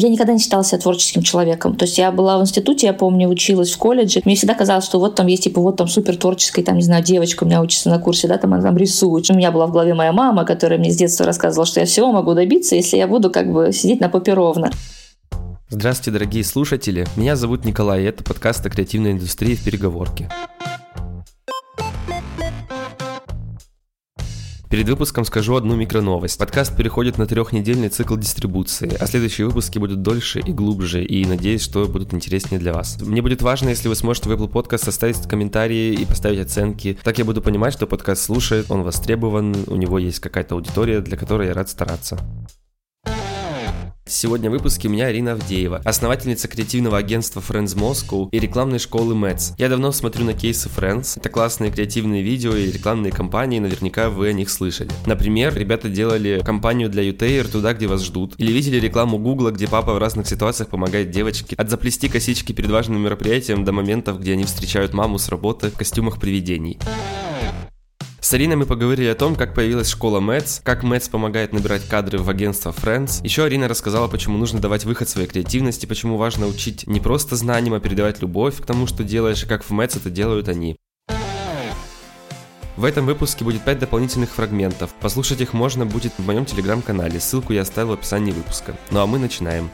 я никогда не считала себя творческим человеком. То есть я была в институте, я помню, училась в колледже. Мне всегда казалось, что вот там есть типа вот там супер творческая, там, не знаю, девочка у меня учится на курсе, да, там она там рисует. У меня была в голове моя мама, которая мне с детства рассказывала, что я всего могу добиться, если я буду как бы сидеть на попе ровно. Здравствуйте, дорогие слушатели. Меня зовут Николай, и это подкаст о креативной индустрии в переговорке. Перед выпуском скажу одну микроновость. Подкаст переходит на трехнедельный цикл дистрибуции, а следующие выпуски будут дольше и глубже, и надеюсь, что будут интереснее для вас. Мне будет важно, если вы сможете в Apple Podcast оставить комментарии и поставить оценки. Так я буду понимать, что подкаст слушает, он востребован, у него есть какая-то аудитория, для которой я рад стараться. Сегодня в выпуске у меня Арина Авдеева, основательница креативного агентства Friends Moscow и рекламной школы Mets. Я давно смотрю на кейсы Friends. Это классные креативные видео и рекламные кампании, наверняка вы о них слышали. Например, ребята делали кампанию для Ютейр туда, где вас ждут. Или видели рекламу Гугла, где папа в разных ситуациях помогает девочке. От заплести косички перед важным мероприятием до моментов, где они встречают маму с работы в костюмах привидений. С Ариной мы поговорили о том, как появилась школа Мэтс, как Мэтс помогает набирать кадры в агентство Friends. Еще Арина рассказала, почему нужно давать выход своей креативности, почему важно учить не просто знаниям, а передавать любовь к тому, что делаешь, и как в Мэтс это делают они. В этом выпуске будет 5 дополнительных фрагментов. Послушать их можно будет в моем телеграм-канале, ссылку я оставил в описании выпуска. Ну а мы начинаем.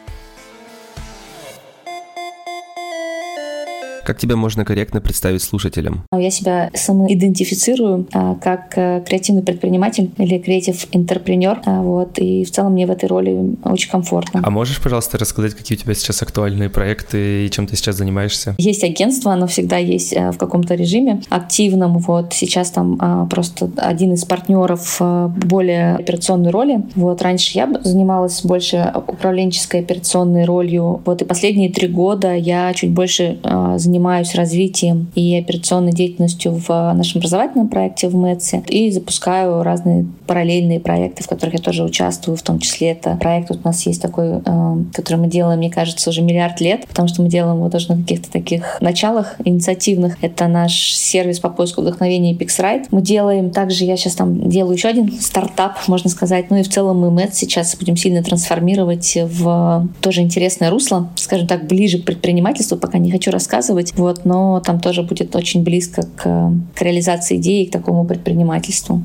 Как тебя можно корректно представить слушателям? Я себя самоидентифицирую а, как э, креативный предприниматель или креатив интерпренер. А, вот, и в целом мне в этой роли очень комфортно. А можешь, пожалуйста, рассказать, какие у тебя сейчас актуальные проекты и чем ты сейчас занимаешься? Есть агентство, оно всегда есть э, в каком-то режиме активном. Вот сейчас там а, просто один из партнеров более операционной роли. Вот раньше я занималась больше управленческой операционной ролью. Вот и последние три года я чуть больше занималась занимаюсь развитием и операционной деятельностью в нашем образовательном проекте в МЭЦе и запускаю разные параллельные проекты, в которых я тоже участвую, в том числе это проект у нас есть такой, э, который мы делаем, мне кажется, уже миллиард лет, потому что мы делаем его тоже на каких-то таких началах инициативных. Это наш сервис по поиску вдохновения PixRite. Мы делаем также, я сейчас там делаю еще один стартап, можно сказать, ну и в целом мы МЭЦ сейчас будем сильно трансформировать в тоже интересное русло, скажем так, ближе к предпринимательству, пока не хочу рассказывать, быть, вот, но там тоже будет очень близко к, к реализации идеи, к такому предпринимательству.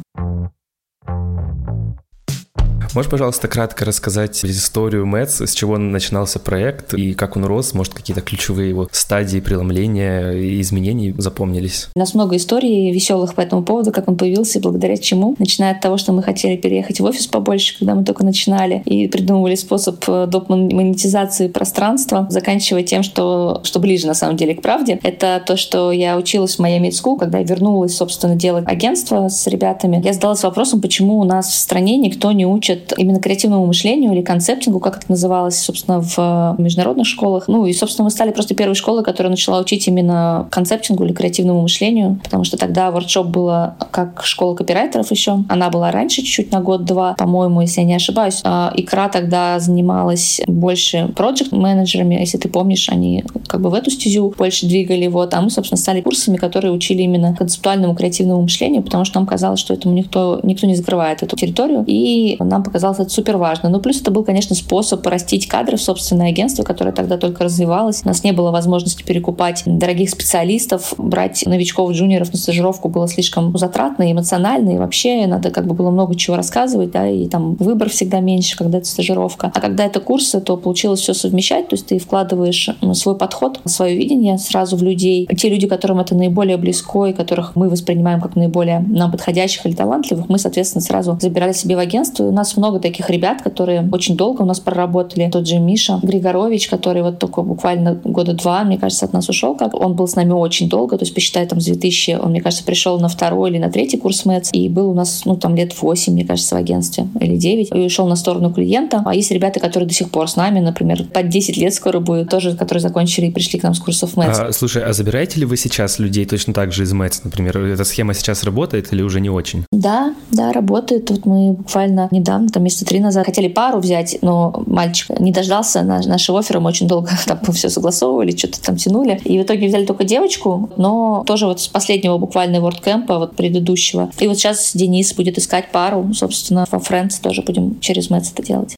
Можешь, пожалуйста, кратко рассказать историю Мэтс, с чего начинался проект и как он рос, может, какие-то ключевые его стадии преломления и изменений запомнились? У нас много историй веселых по этому поводу, как он появился и благодаря чему. Начиная от того, что мы хотели переехать в офис побольше, когда мы только начинали, и придумывали способ э, доп. монетизации пространства, заканчивая тем, что, что ближе на самом деле к правде. Это то, что я училась в Miami School, когда я вернулась, собственно, делать агентство с ребятами. Я задалась вопросом, почему у нас в стране никто не учит учат именно креативному мышлению или концептингу, как это называлось, собственно, в международных школах. Ну и, собственно, мы стали просто первой школой, которая начала учить именно концептингу или креативному мышлению, потому что тогда воркшоп была как школа копирайтеров еще. Она была раньше чуть-чуть на год-два, по-моему, если я не ошибаюсь. А Икра тогда занималась больше проект-менеджерами, если ты помнишь, они как бы в эту стезю больше двигали. Вот. А мы, собственно, стали курсами, которые учили именно концептуальному креативному мышлению, потому что нам казалось, что этому никто, никто не закрывает эту территорию. И нам показалось это супер важно. Ну, плюс это был, конечно, способ порастить кадры в собственное агентство, которое тогда только развивалось. У нас не было возможности перекупать дорогих специалистов, брать новичков, джуниоров на стажировку было слишком затратно, эмоционально, и вообще надо как бы было много чего рассказывать, да, и там выбор всегда меньше, когда это стажировка. А когда это курсы, то получилось все совмещать, то есть ты вкладываешь свой подход, свое видение сразу в людей. Те люди, которым это наиболее близко, и которых мы воспринимаем как наиболее нам подходящих или талантливых, мы, соответственно, сразу забирали себе в агентство. И у нас много таких ребят, которые очень долго у нас проработали. Тот же Миша Григорович, который вот только буквально года два, мне кажется, от нас ушел. Как он был с нами очень долго, то есть посчитай там с 2000, он, мне кажется, пришел на второй или на третий курс МЭЦ и был у нас, ну, там лет 8, мне кажется, в агентстве или 9, и ушел на сторону клиента. А есть ребята, которые до сих пор с нами, например, под 10 лет скоро будет, тоже, которые закончили и пришли к нам с курсов МЭЦ. А, слушай, а забираете ли вы сейчас людей точно так же из МЭЦ, например? Эта схема сейчас работает или уже не очень? Да, да, работает. Вот мы буквально недавно там месяца три назад хотели пару взять, но мальчик не дождался нашего оффера, мы очень долго там все согласовывали, что-то там тянули. И в итоге взяли только девочку, но тоже вот с последнего буквально WordCamp, вот предыдущего. И вот сейчас Денис будет искать пару, собственно, во Friends тоже будем через Мэтс это делать.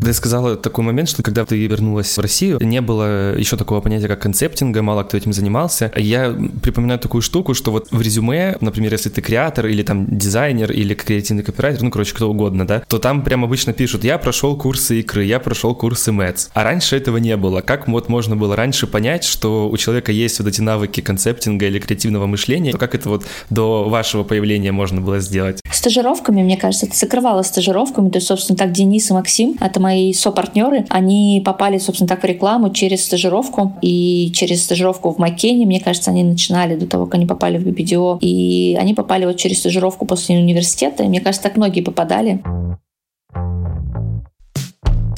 Ты сказала такой момент, что когда ты вернулась в Россию, не было еще такого понятия, как концептинга, мало кто этим занимался. Я припоминаю такую штуку, что вот в резюме, например, если ты креатор или там дизайнер или креативный копирайтер, ну, короче, кто угодно, да, то там прям обычно пишут, я прошел курсы игры, я прошел курсы МЭЦ. А раньше этого не было. Как вот можно было раньше понять, что у человека есть вот эти навыки концептинга или креативного мышления, то как это вот до вашего появления можно было сделать? Стажировками, мне кажется, это закрывало стажировками. То есть, собственно, так Денис и Максим, это мои сопартнеры, они попали, собственно, так в рекламу через стажировку. И через стажировку в Маккене, мне кажется, они начинали до того, как они попали в BBDO. И они попали вот через стажировку после университета. И мне кажется, так многие попадали.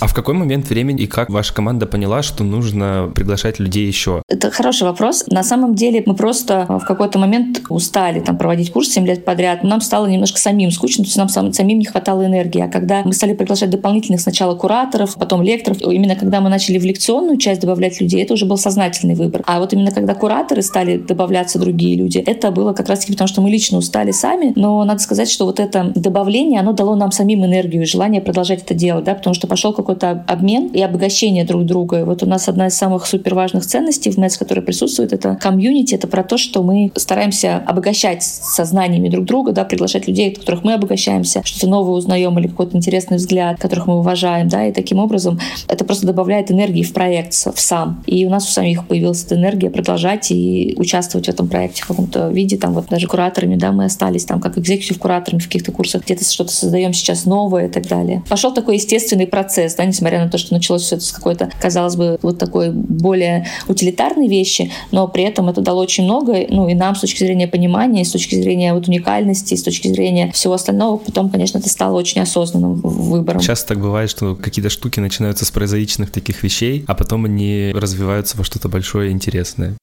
А в какой момент времени и как ваша команда поняла, что нужно приглашать людей еще? Это хороший вопрос. На самом деле мы просто в какой-то момент устали там проводить курс 7 лет подряд. Нам стало немножко самим скучно, то есть нам самим не хватало энергии. А когда мы стали приглашать дополнительных сначала кураторов, потом лекторов, именно когда мы начали в лекционную часть добавлять людей, это уже был сознательный выбор. А вот именно когда кураторы стали добавляться другие люди, это было как раз-таки потому, что мы лично устали сами. Но надо сказать, что вот это добавление, оно дало нам самим энергию и желание продолжать это делать, да, потому что пошел какой какой-то обмен и обогащение друг друга. И вот у нас одна из самых супер важных ценностей в МЭЦ, которая присутствует, это комьюнити, это про то, что мы стараемся обогащать сознаниями друг друга, да, приглашать людей, от которых мы обогащаемся, что-то новое узнаем или какой-то интересный взгляд, которых мы уважаем, да, и таким образом это просто добавляет энергии в проект, в сам. И у нас у самих появилась эта энергия продолжать и участвовать в этом проекте в каком-то виде, там вот даже кураторами, да, мы остались там как экзекутив кураторами в каких-то курсах, где-то что-то создаем сейчас новое и так далее. Пошел такой естественный процесс, да, несмотря на то, что началось все это с какой-то, казалось бы, вот такой более утилитарной вещи, но при этом это дало очень много, ну и нам с точки зрения понимания, с точки зрения вот уникальности, с точки зрения всего остального, потом, конечно, это стало очень осознанным выбором. Часто так бывает, что какие-то штуки начинаются с прозаичных таких вещей, а потом они развиваются во что-то большое и интересное.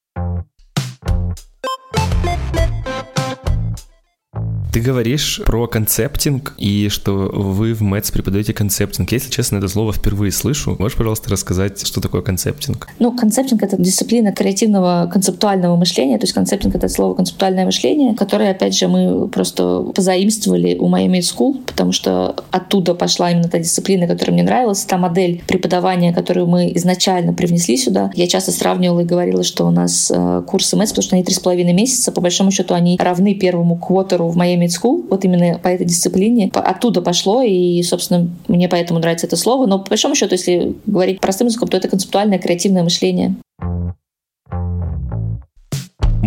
Ты говоришь про концептинг и что вы в МЭЦ преподаете концептинг. Если честно, это слово впервые слышу. Можешь, пожалуйста, рассказать, что такое концептинг? Ну, концептинг — это дисциплина креативного концептуального мышления. То есть концептинг — это слово концептуальное мышление, которое, опять же, мы просто позаимствовали у Made School, потому что оттуда пошла именно та дисциплина, которая мне нравилась, та модель преподавания, которую мы изначально привнесли сюда. Я часто сравнивала и говорила, что у нас э, курсы МЭЦ, потому что они три с половиной месяца, по большому счету, они равны первому квотеру в моей Made School, вот именно по этой дисциплине. Оттуда пошло, и, собственно, мне поэтому нравится это слово. Но, по большому счету, если говорить простым языком, то это концептуальное креативное мышление.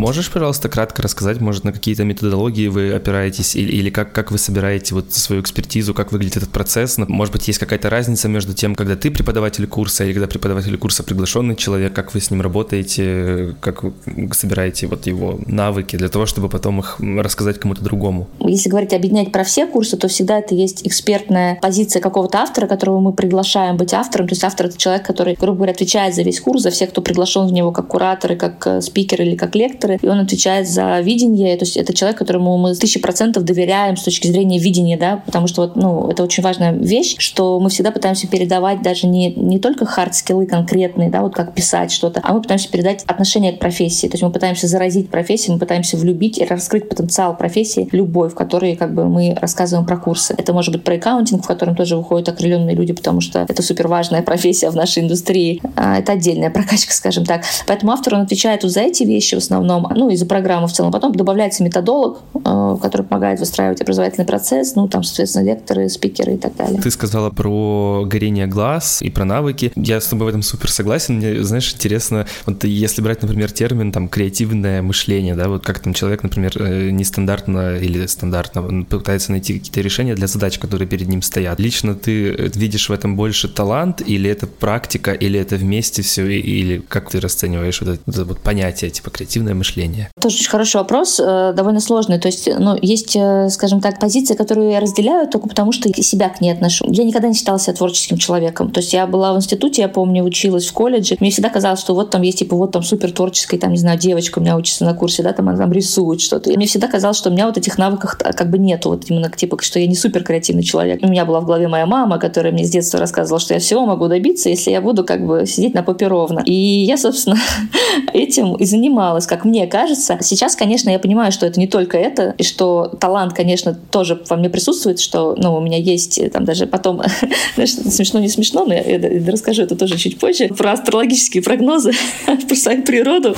Можешь, пожалуйста, кратко рассказать, может, на какие-то методологии вы опираетесь или, или как, как вы собираете вот свою экспертизу, как выглядит этот процесс? Может быть, есть какая-то разница между тем, когда ты преподаватель курса или когда преподаватель курса приглашенный человек, как вы с ним работаете, как вы собираете вот его навыки для того, чтобы потом их рассказать кому-то другому? Если говорить объединять про все курсы, то всегда это есть экспертная позиция какого-то автора, которого мы приглашаем быть автором. То есть автор — это человек, который, грубо говоря, отвечает за весь курс, за всех, кто приглашен в него как куратор, и как э, спикер или как лектор, директор, и он отвечает за видение. То есть это человек, которому мы тысячи процентов доверяем с точки зрения видения, да, потому что вот, ну, это очень важная вещь, что мы всегда пытаемся передавать даже не, не только hard skill ы конкретные, да, вот как писать что-то, а мы пытаемся передать отношение к профессии. То есть мы пытаемся заразить профессию, мы пытаемся влюбить и раскрыть потенциал профессии любой, в которой как бы мы рассказываем про курсы. Это может быть про аккаунтинг, в котором тоже выходят окрыленные люди, потому что это супер важная профессия в нашей индустрии. А, это отдельная прокачка, скажем так. Поэтому автор, он отвечает вот за эти вещи в основном, основном, ну и за программу в целом. Потом добавляется методолог, э, который помогает выстраивать образовательный процесс, ну там, соответственно, лекторы, спикеры и так далее. Ты сказала про горение глаз и про навыки. Я с тобой в этом супер согласен. Мне, знаешь, интересно, вот если брать, например, термин там креативное мышление, да, вот как там человек, например, э, нестандартно или стандартно пытается найти какие-то решения для задач, которые перед ним стоят. Лично ты видишь в этом больше талант или это практика, или это вместе все, или как ты расцениваешь вот это, это вот понятие, типа креативное мышления? Тоже очень хороший вопрос, э, довольно сложный. То есть, ну, есть, э, скажем так, позиции, которые я разделяю только потому, что себя к ней отношу. Я никогда не считала себя творческим человеком. То есть я была в институте, я помню, училась в колледже. Мне всегда казалось, что вот там есть, типа, вот там супер творческая, там, не знаю, девочка у меня учится на курсе, да, там она там рисует что-то. И мне всегда казалось, что у меня вот этих навыков как бы нету. Вот именно, типа, что я не супер креативный человек. У меня была в голове моя мама, которая мне с детства рассказывала, что я всего могу добиться, если я буду как бы сидеть на попе ровно. И я, собственно, этим и занималась, как мне мне кажется. Сейчас, конечно, я понимаю, что это не только это, и что талант, конечно, тоже во мне присутствует, что, ну, у меня есть э, там даже потом, знаешь, смешно, не смешно, но я, расскажу это тоже чуть позже, про астрологические прогнозы, про свою природу,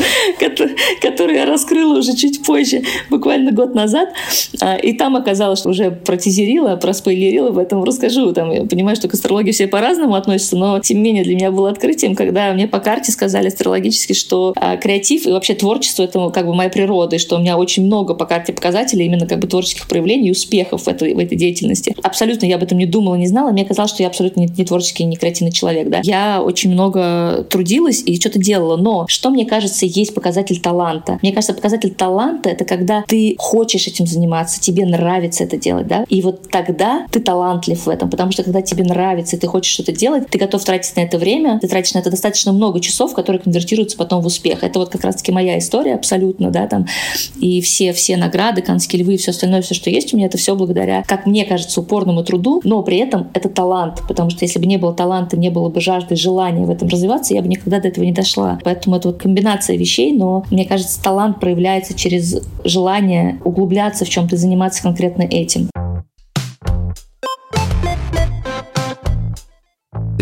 которые я раскрыла уже чуть позже, буквально год назад. А, и там оказалось, что уже протизерила, проспойлерила, поэтому расскажу. Там, я понимаю, что к астрологии все по-разному относятся, но тем не менее для меня было открытием, когда мне по карте сказали астрологически, что а, креатив и вообще творчество — это как бы моя природа, и что у меня очень много по карте показателей именно как бы творческих проявлений и успехов в этой, в этой деятельности. Абсолютно я об этом не думала, не знала. Мне казалось, что я абсолютно не, не творческий, не креативный человек. Да? Я очень много трудилась и что-то делала. Но что мне кажется, есть показатель таланта? Мне кажется, показатель таланта — это когда ты хочешь этим заниматься, тебе нравится это делать. Да? И вот тогда ты талантлив в этом. Потому что когда тебе нравится, и ты хочешь что-то делать, ты готов тратить на это время, ты тратишь на это достаточно много часов, которые конвертируются потом в успех. Это вот как раз-таки моя история абсолютно, да, там. И все, все награды, канские львы, все остальное, все, что есть у меня, это все благодаря, как мне кажется, упорному труду, но при этом это талант, потому что если бы не было таланта, не было бы жажды, желания в этом развиваться, я бы никогда до этого не дошла. Поэтому это вот комбинация вещей, но мне кажется, талант проявляется через желание углубляться в чем-то, заниматься конкретно этим.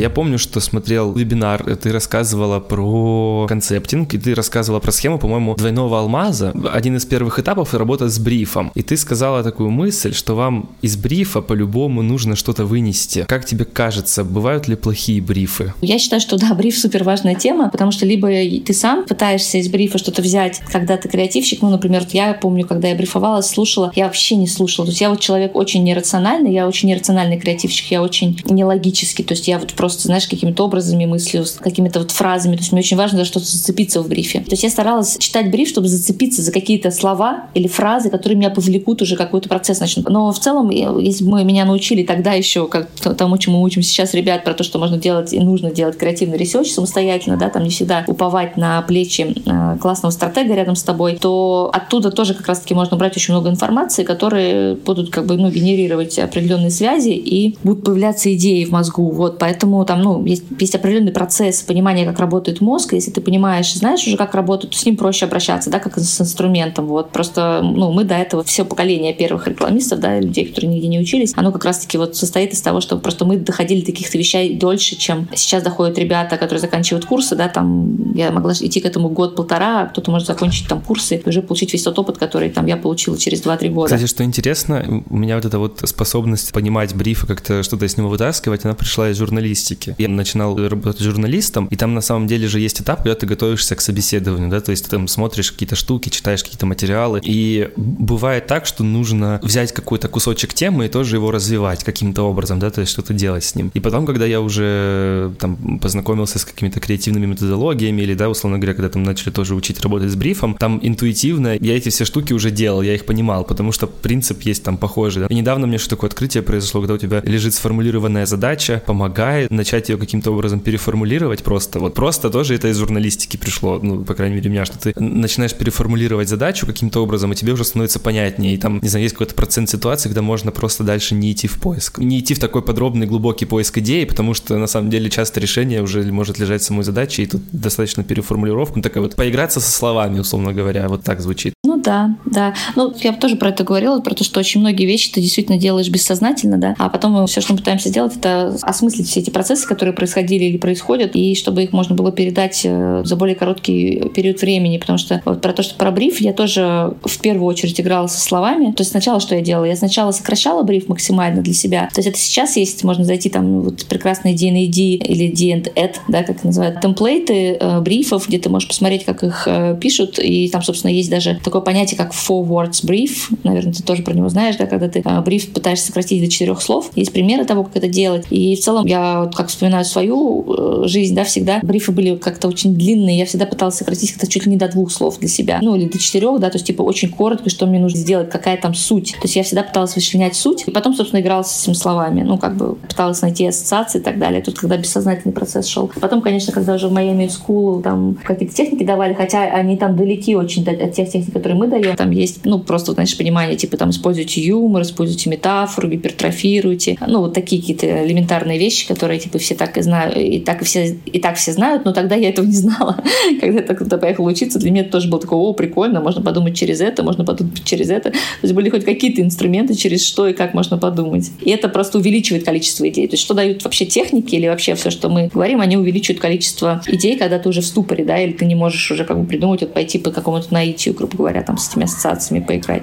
Я помню, что смотрел вебинар, ты рассказывала про концептинг, и ты рассказывала про схему, по-моему, двойного алмаза. Один из первых этапов — работа с брифом. И ты сказала такую мысль, что вам из брифа по-любому нужно что-то вынести. Как тебе кажется, бывают ли плохие брифы? Я считаю, что да, бриф супер важная тема, потому что либо ты сам пытаешься из брифа что-то взять, когда ты креативщик, ну, например, я помню, когда я брифовалась, слушала, я вообще не слушала. То есть я вот человек очень нерациональный, я очень нерациональный креативщик, я очень нелогический, то есть я вот просто, знаешь, какими-то образами мыслью, какими-то вот фразами. То есть мне очень важно за что-то зацепиться в брифе. То есть я старалась читать бриф, чтобы зацепиться за какие-то слова или фразы, которые меня повлекут уже какой-то процесс начнут. Но в целом, если мы меня научили тогда еще, как тому, чему мы учим сейчас ребят, про то, что можно делать и нужно делать креативный research самостоятельно, да, там не всегда уповать на плечи э, классного стратега рядом с тобой, то оттуда тоже как раз-таки можно брать очень много информации, которые будут как бы, ну, генерировать определенные связи и будут появляться идеи в мозгу. Вот, поэтому Поэтому там, ну, есть, есть определенный процесс понимания, как работает мозг. Если ты понимаешь, знаешь уже, как работает, то с ним проще обращаться, да, как с инструментом. Вот просто, ну, мы до этого все поколение первых рекламистов, да, людей, которые нигде не учились, оно как раз-таки вот состоит из того, что просто мы доходили до каких-то вещей дольше, чем сейчас доходят ребята, которые заканчивают курсы, да, там я могла идти к этому год-полтора, кто-то может закончить там курсы и уже получить весь тот опыт, который там я получила через 2-3 года. Кстати, что интересно, у меня вот эта вот способность понимать бриф и как-то что-то из него вытаскивать, она пришла из журналистики журналистики. Я начинал работать журналистом, и там на самом деле же есть этап, когда ты готовишься к собеседованию, да, то есть ты там смотришь какие-то штуки, читаешь какие-то материалы, и бывает так, что нужно взять какой-то кусочек темы и тоже его развивать каким-то образом, да, то есть что-то делать с ним. И потом, когда я уже там познакомился с какими-то креативными методологиями или, да, условно говоря, когда там начали тоже учить работать с брифом, там интуитивно я эти все штуки уже делал, я их понимал, потому что принцип есть там похожий. Да? И недавно мне что такое открытие произошло, когда у тебя лежит сформулированная задача, помогает, начать ее каким-то образом переформулировать просто. Вот просто тоже это из журналистики пришло, ну, по крайней мере, у меня, что ты начинаешь переформулировать задачу каким-то образом, и тебе уже становится понятнее. И там, не знаю, есть какой-то процент ситуаций, когда можно просто дальше не идти в поиск. Не идти в такой подробный, глубокий поиск идеи, потому что, на самом деле, часто решение уже может лежать в самой задаче, и тут достаточно переформулировка. Ну, такая вот поиграться со словами, условно говоря, вот так звучит. Ну да, да. Ну, я тоже про это говорила, про то, что очень многие вещи ты действительно делаешь бессознательно, да, а потом все, что мы пытаемся сделать, это осмыслить все эти процессы, которые происходили или происходят, и чтобы их можно было передать э, за более короткий период времени, потому что вот про то, что про бриф, я тоже в первую очередь играла со словами. То есть сначала что я делала? Я сначала сокращала бриф максимально для себя. То есть это сейчас есть, можно зайти там вот прекрасные D&AD или D&Ed, да, как называют, темплейты э, брифов, где ты можешь посмотреть, как их э, пишут, и там, собственно, есть даже такое понятие, как four words brief. Наверное, ты тоже про него знаешь, да, когда ты э, бриф пытаешься сократить до четырех слов. Есть примеры того, как это делать. И в целом я, как вспоминаю свою э, жизнь, да, всегда брифы были как-то очень длинные, я всегда пыталась сократить как-то чуть ли не до двух слов для себя, ну или до четырех, да, то есть типа очень коротко, что мне нужно сделать, какая там суть. То есть я всегда пыталась вычленять суть, и потом, собственно, играла с этими словами, ну как бы пыталась найти ассоциации и так далее. Тут когда бессознательный процесс шел. Потом, конечно, когда уже в Miami School там какие-то техники давали, хотя они там далеки очень от тех техник, которые мы даем, там есть, ну просто, знаешь, понимание, типа там используйте юмор, используйте метафору, гипертрофируйте, ну вот такие какие-то элементарные вещи, которые типа все так и знают, и так все, и так все знают, но тогда я этого не знала. Когда я туда поехала учиться, для меня это тоже было такое, о, прикольно, можно подумать через это, можно подумать через это. То есть были хоть какие-то инструменты, через что и как можно подумать. И это просто увеличивает количество идей. То есть что дают вообще техники или вообще все, что мы говорим, они увеличивают количество идей, когда ты уже в ступоре, да, или ты не можешь уже как бы придумать, вот пойти по какому-то наитию, грубо говоря, там с этими ассоциациями поиграть.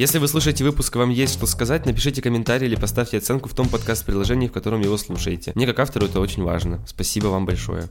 Если вы слушаете выпуск, вам есть что сказать, напишите комментарий или поставьте оценку в том подкаст-приложении, в котором его слушаете. Мне как автору это очень важно. Спасибо вам большое.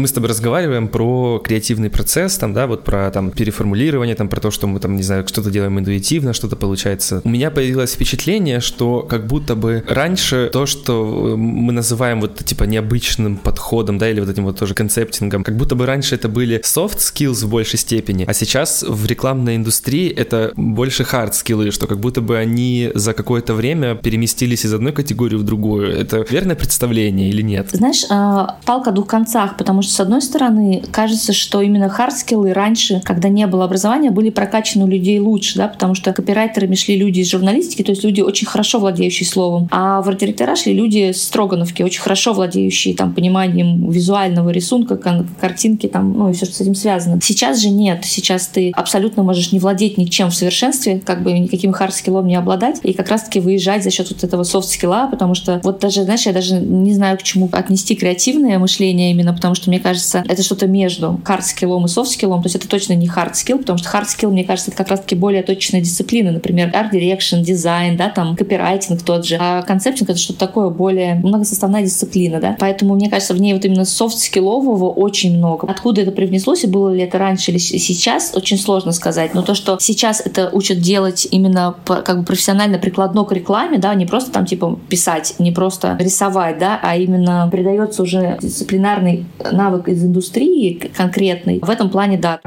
Мы с тобой разговариваем про креативный процесс, там, да, вот про там переформулирование, там, про то, что мы там, не знаю, что-то делаем интуитивно, что-то получается. У меня появилось впечатление, что как будто бы раньше то, что мы называем вот типа необычным подходом, да, или вот этим вот тоже концептингом, как будто бы раньше это были soft skills в большей степени, а сейчас в рекламной индустрии это больше hard skills, что как будто бы они за какое-то время переместились из одной категории в другую. Это верное представление или нет? Знаешь, а, палка о двух концах, потому что с одной стороны, кажется, что именно хардскиллы раньше, когда не было образования, были прокачаны у людей лучше, да, потому что копирайтерами шли люди из журналистики, то есть люди очень хорошо владеющие словом, а в арт-директора шли люди Строгановки, очень хорошо владеющие там пониманием визуального рисунка, картинки там, ну и все, что с этим связано. Сейчас же нет. Сейчас ты абсолютно можешь не владеть ничем в совершенстве, как бы никаким хардскиллом не обладать, и как раз-таки выезжать за счет вот этого софт-скилла, потому что вот даже, знаешь, я даже не знаю, к чему отнести креативное мышление именно, потому что мне кажется, это что-то между хард-скиллом и софт-скиллом. То есть это точно не хард-скилл, потому что хард-скилл, мне кажется, это как раз-таки более точечная дисциплина. Например, art direction, дизайн, да, там, копирайтинг тот же. А концептинг — это что-то такое более многосоставная дисциплина, да. Поэтому, мне кажется, в ней вот именно софт-скиллового очень много. Откуда это привнеслось и было ли это раньше или сейчас, очень сложно сказать. Но то, что сейчас это учат делать именно как бы профессионально прикладно к рекламе, да, не просто там типа писать, не просто рисовать, да, а именно придается уже дисциплинарный навык из индустрии конкретный. В этом плане, да.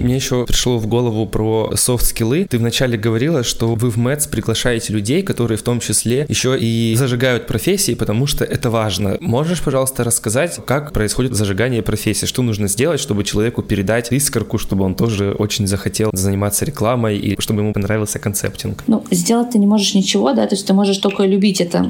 Мне еще пришло в голову про софт-скиллы. Ты вначале говорила, что вы в МЭЦ приглашаете людей, которые в том числе еще и зажигают профессии, потому что это важно. Можешь, пожалуйста, рассказать, как происходит зажигание профессии? Что нужно сделать, чтобы человеку передать искорку, чтобы он тоже очень захотел заниматься рекламой и чтобы ему понравился концептинг? Ну, сделать ты не можешь ничего, да, то есть ты можешь только любить это.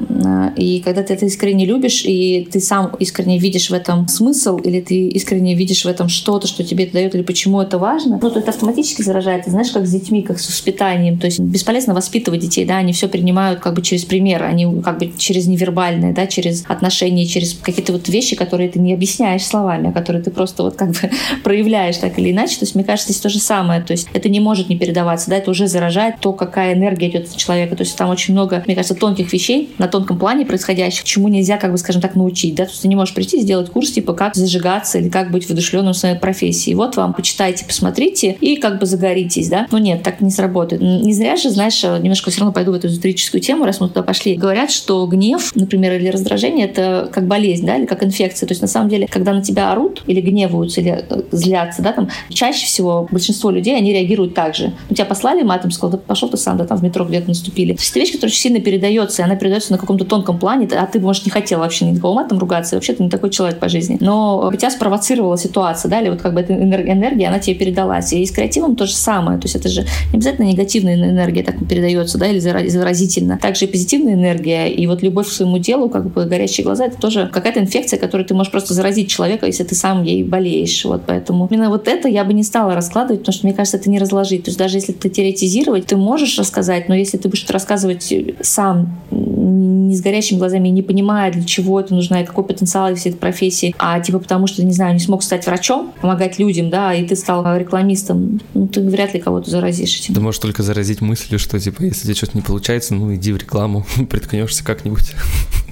И когда ты это искренне любишь, и ты сам искренне видишь в этом смысл, или ты искренне видишь в этом что-то, что тебе это дает, или почему это важно, важно. Ну, то это автоматически заражает. Знаешь, как с детьми, как с воспитанием. То есть бесполезно воспитывать детей, да, они все принимают как бы через пример, они как бы через невербальное, да, через отношения, через какие-то вот вещи, которые ты не объясняешь словами, а которые ты просто вот как бы проявляешь так или иначе. То есть мне кажется, здесь то же самое. То есть это не может не передаваться, да, это уже заражает то, какая энергия идет от человека. То есть там очень много, мне кажется, тонких вещей на тонком плане происходящих, чему нельзя, как бы, скажем так, научить, да, то есть ты не можешь прийти и сделать курс, типа, как зажигаться или как быть вдушленным в своей профессии. Вот вам, почитайте, посмотрите, посмотрите и как бы загоритесь, да. Ну нет, так не сработает. Не зря же, знаешь, немножко все равно пойду в эту эзотерическую тему, раз мы туда пошли. Говорят, что гнев, например, или раздражение, это как болезнь, да, или как инфекция. То есть на самом деле, когда на тебя орут или гневаются, или э, злятся, да, там, чаще всего большинство людей, они реагируют так же. У тебя послали матом, сказал, да пошел ты сам, да, там в метро где-то наступили. То есть это вещь, которая очень сильно передается, и она передается на каком-то тонком плане, а ты, может, не хотел вообще никакого матом ругаться, вообще ты не такой человек по жизни. Но тебя спровоцировала ситуация, да, или вот как бы эта энергия, она тебе передала передалась. И с креативом то же самое. То есть это же не обязательно негативная энергия так передается, да, или заразительно. Также и позитивная энергия, и вот любовь к своему делу, как бы горящие глаза, это тоже какая-то инфекция, которую ты можешь просто заразить человека, если ты сам ей болеешь. Вот поэтому именно вот это я бы не стала раскладывать, потому что, мне кажется, это не разложить. То есть даже если ты теоретизировать, ты можешь рассказать, но если ты будешь рассказывать сам, не с горящими глазами, не понимая, для чего это нужно и какой потенциал есть этой профессии, а типа потому что, не знаю, не смог стать врачом, помогать людям, да, и ты стал рекламистом, ну, ты вряд ли кого-то заразишь этим. Ты можешь только заразить мыслью, что, типа, если тебе что-то не получается, ну, иди в рекламу, приткнешься как-нибудь.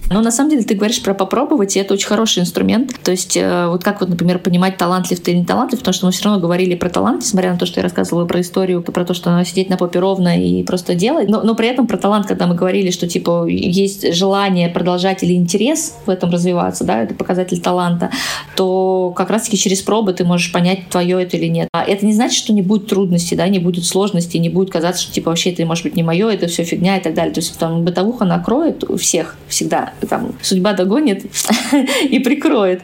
Но на самом деле ты говоришь про попробовать, и это очень хороший инструмент. То есть э, вот как вот, например, понимать, талантлив ты или не талантлив, потому что мы все равно говорили про талант, несмотря на то, что я рассказывала про историю, про то, что надо сидеть на попе ровно и просто делать. Но, но при этом про талант, когда мы говорили, что типа есть желание продолжать или интерес в этом развиваться, да, это показатель таланта, то как раз-таки через пробы ты можешь понять, твое это или нет. А это не значит, что не будет трудностей, да, не будет сложностей, не будет казаться, что типа вообще это может быть не мое, это все фигня и так далее. То есть там бытовуха накроет всех всегда там судьба догонит и прикроет.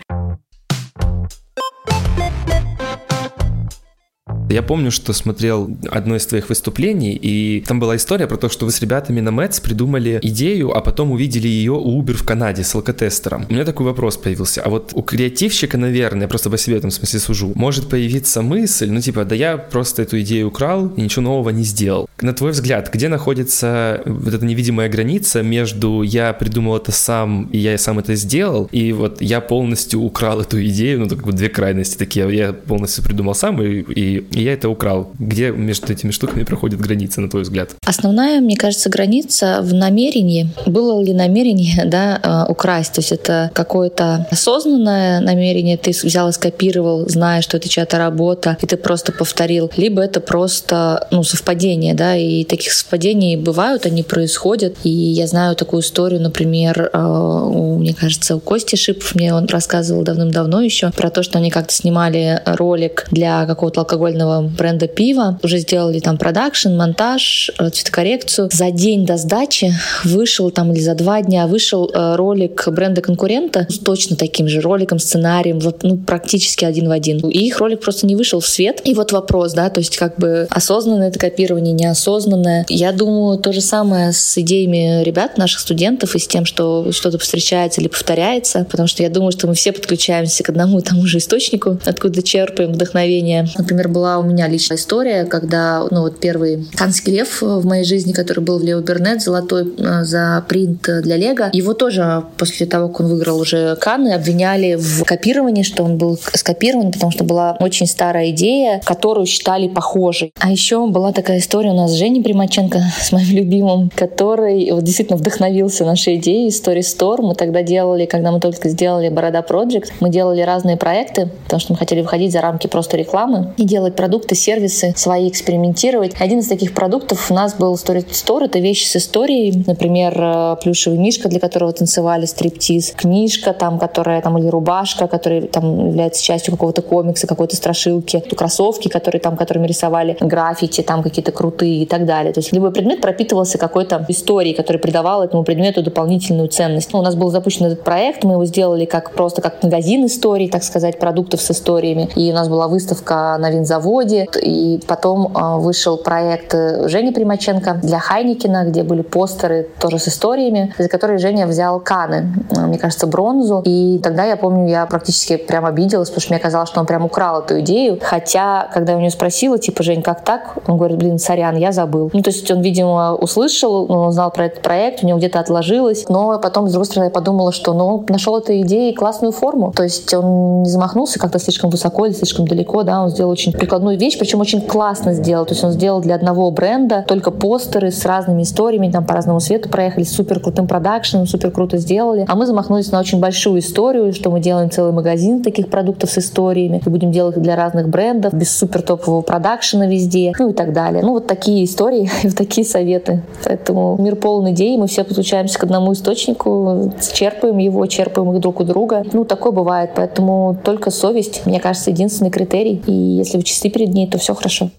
Я помню, что смотрел одно из твоих выступлений, и там была история про то, что вы с ребятами на Мэтс придумали идею, а потом увидели ее у Uber в Канаде с алкотестером. У меня такой вопрос появился. А вот у креативщика, наверное, просто по себе в этом смысле сужу, может появиться мысль, ну типа, да я просто эту идею украл и ничего нового не сделал. На твой взгляд, где находится вот эта невидимая граница между я придумал это сам, и я сам это сделал, и вот я полностью украл эту идею, ну, как бы две крайности такие, я полностью придумал сам, и, и, и я это украл. Где между этими штуками проходит граница, на твой взгляд? Основная, мне кажется, граница в намерении. Было ли намерение, да, а, украсть? То есть это какое-то осознанное намерение, ты взял и скопировал, зная, что это чья-то работа, и ты просто повторил. Либо это просто, ну, совпадение, да, и таких совпадений бывают, они происходят. И я знаю такую историю, например, а, у, мне кажется, у Кости Шипов, мне он рассказывал давным-давно еще про то, что они как-то снимали ролик для какого-то алкогольного бренда пива. Уже сделали там продакшн, монтаж, э, цветокоррекцию. За день до сдачи вышел там или за два дня вышел э, ролик бренда конкурента с точно таким же роликом, сценарием, вот, ну, практически один в один. И их ролик просто не вышел в свет. И вот вопрос, да, то есть как бы осознанное это копирование, неосознанное. Я думаю, то же самое с идеями ребят, наших студентов, и с тем, что что-то встречается или повторяется, потому что я думаю, что мы все подключаемся к одному и тому же источнику, откуда черпаем вдохновение. Например, была у меня личная история, когда, ну вот первый канский лев в моей жизни, который был в Лео Бернет, золотой э, за принт для Лего, его тоже после того, как он выиграл уже Канны, обвиняли в копировании, что он был скопирован, потому что была очень старая идея, которую считали похожей. А еще была такая история у нас с Женей Примаченко, с моим любимым, который вот действительно вдохновился нашей идеей Story Store. Мы тогда делали, когда мы только сделали Борода Project, мы делали разные проекты, потому что мы хотели выходить за рамки просто рекламы и делать продукты, сервисы свои, экспериментировать. Один из таких продуктов у нас был Story Store. Это вещи с историей. Например, э, плюшевый мишка, для которого танцевали стриптиз. Книжка там, которая там, или рубашка, которая там является частью какого-то комикса, какой-то страшилки. Кроссовки, которые там, которыми рисовали граффити, там какие-то крутые и так далее. То есть любой предмет пропитывался какой-то историей, которая придавала этому предмету дополнительную ценность. Ну, у нас был запущен этот проект, мы его сделали как просто как магазин историй, так сказать, продуктов с историями. И у нас была выставка на винзаводе, и потом а, вышел проект э, Жени Примаченко для Хайникина, где были постеры тоже с историями, за которые Женя взял Каны, э, мне кажется, бронзу. И тогда я помню, я практически прям обиделась, потому что мне казалось, что он прям украл эту идею. Хотя, когда я у него спросила, типа, Жень, как так? Он говорит, блин, сорян, я забыл. Ну, то есть он, видимо, услышал, он знал про этот проект, у него где-то отложилось. Но потом, с другой стороны, я подумала, что, ну, нашел этой идеей классную форму. То есть он не замахнулся как-то слишком высоко или слишком далеко, да, он сделал очень прикладную вещь, причем очень классно сделал. То есть он сделал для одного бренда только постеры с разными историями, там по разному свету проехали, супер крутым продакшеном, супер круто сделали. А мы замахнулись на очень большую историю, что мы делаем целый магазин таких продуктов с историями, и будем делать их для разных брендов, без супер топового продакшена везде, ну и так далее. Ну вот такие истории и вот такие советы. Поэтому мир полон идей, мы все подключаемся к одному источнику, черпаем его, черпаем их друг у друга. Ну, такое бывает, поэтому только совесть, мне кажется, единственный критерий. И если вы чисты перед ней, то все хорошо.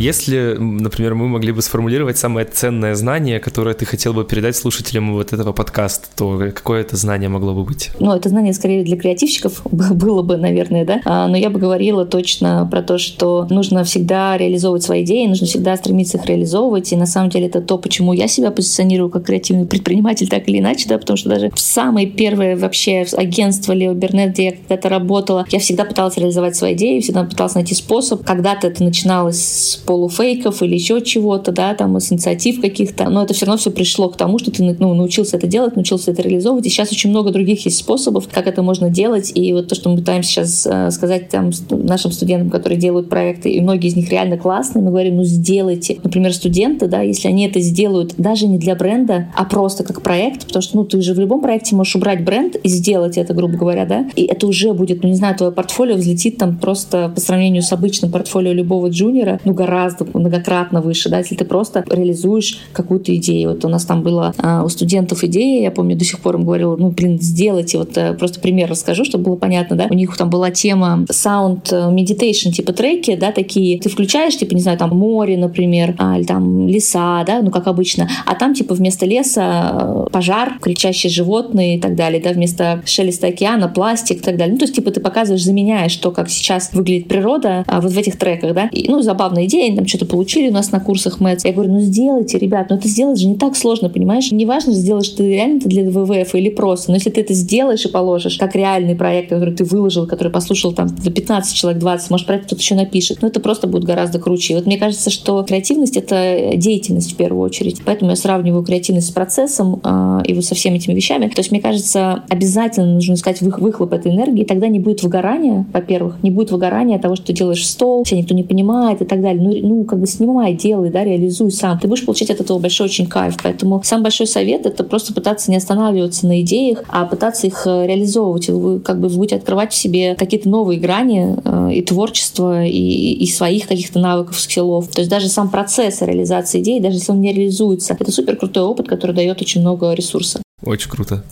Если, например, мы могли бы сформулировать самое ценное знание, которое ты хотел бы передать слушателям вот этого подкаста, то какое это знание могло бы быть? Ну, это знание скорее для креативщиков было бы, наверное, да. А, но я бы говорила точно про то, что нужно всегда реализовывать свои идеи, нужно всегда стремиться их реализовывать. И на самом деле это то, почему я себя позиционирую как креативный предприниматель, так или иначе, да, потому что даже в самое первое вообще агентство Лео Бернет, где я когда-то работала, я всегда пыталась реализовать свои идеи, всегда пыталась найти способ. Когда-то это начиналось с полуфейков или еще чего-то, да, там, из инициатив каких-то, но это все равно все пришло к тому, что ты ну, научился это делать, научился это реализовывать, и сейчас очень много других есть способов, как это можно делать, и вот то, что мы пытаемся сейчас э, сказать там, нашим студентам, которые делают проекты, и многие из них реально классные, мы говорим, ну, сделайте. Например, студенты, да, если они это сделают даже не для бренда, а просто как проект, потому что, ну, ты же в любом проекте можешь убрать бренд и сделать это, грубо говоря, да, и это уже будет, ну, не знаю, твое портфолио взлетит там просто по сравнению с обычным портфолио любого джуниора, ну, гораздо гораздо многократно выше, да, если ты просто реализуешь какую-то идею. Вот у нас там было а, у студентов идея, я помню, до сих пор им говорила, ну, блин, сделайте, вот а, просто пример расскажу, чтобы было понятно, да, у них там была тема sound э, meditation, типа треки, да, такие, ты включаешь, типа, не знаю, там море, например, а, или там леса, да, ну, как обычно, а там, типа, вместо леса э, пожар, кричащие животные и так далее, да, вместо шелеста океана пластик и так далее. Ну, то есть, типа, ты показываешь, заменяешь то, как сейчас выглядит природа, а, вот в этих треках, да, и, ну, забавная идея, они там что-то получили у нас на курсах МЭЦ. Я говорю, ну, сделайте, ребят, ну, это сделать же не так сложно, понимаешь? Не важно, сделаешь ты реально это для ВВФ или просто, но если ты это сделаешь и положишь, как реальный проект, который ты выложил, который послушал там до 15 человек, 20, может, про это кто-то еще напишет, ну, это просто будет гораздо круче. И вот мне кажется, что креативность — это деятельность в первую очередь. Поэтому я сравниваю креативность с процессом э, и вот со всеми этими вещами. То есть, мне кажется, обязательно нужно искать выхлоп этой энергии, тогда не будет выгорания, во-первых, не будет выгорания того, что ты делаешь стол, тебя никто не понимает и так далее. Ну, ну как бы снимай, делай, да, реализуй сам. Ты будешь получать от этого большой очень кайф. Поэтому самый большой совет — это просто пытаться не останавливаться на идеях, а пытаться их э, реализовывать. И вы как бы будете открывать в себе какие-то новые грани э, и творчества, и, и своих каких-то навыков, скиллов. То есть даже сам процесс реализации идей, даже если он не реализуется, это супер крутой опыт, который дает очень много ресурса. Очень круто.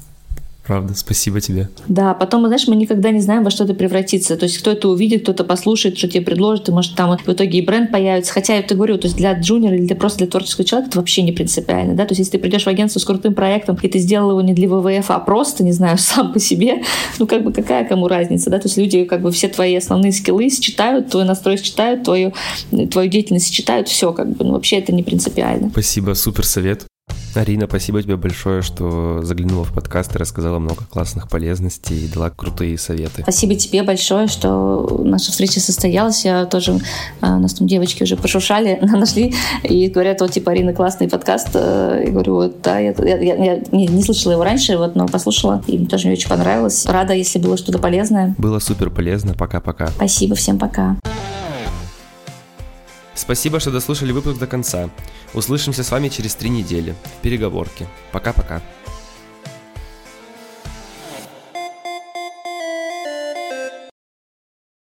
Правда, спасибо тебе. Да, потом, знаешь, мы никогда не знаем, во что это превратится. То есть кто это увидит, кто-то послушает, что тебе предложит, и может там в итоге и бренд появится. Хотя я это говорю, то есть для джуниора или для, просто для творческого человека это вообще не принципиально. Да? То есть если ты придешь в агентство с крутым проектом, и ты сделал его не для ВВФ, а просто, не знаю, сам по себе, ну как бы какая кому разница, да? То есть люди как бы все твои основные скиллы считают, твой настрой считают, твою, твою деятельность считают, все как бы, ну вообще это не принципиально. Спасибо, супер совет. Арина, спасибо тебе большое, что заглянула в подкаст и рассказала много классных полезностей и дала крутые советы. Спасибо тебе большое, что наша встреча состоялась. Я тоже, а, нас там девочки уже пошушали, нашли и говорят, вот, типа, Арина, классный подкаст. Э, я говорю, вот, да, я, я, я, я не, не слышала его раньше, вот, но послушала, и мне тоже мне очень понравилось. Рада, если было что-то полезное. Было супер полезно. Пока-пока. Спасибо, всем пока. Спасибо, что дослушали выпуск до конца. Услышимся с вами через три недели в переговорке. Пока-пока.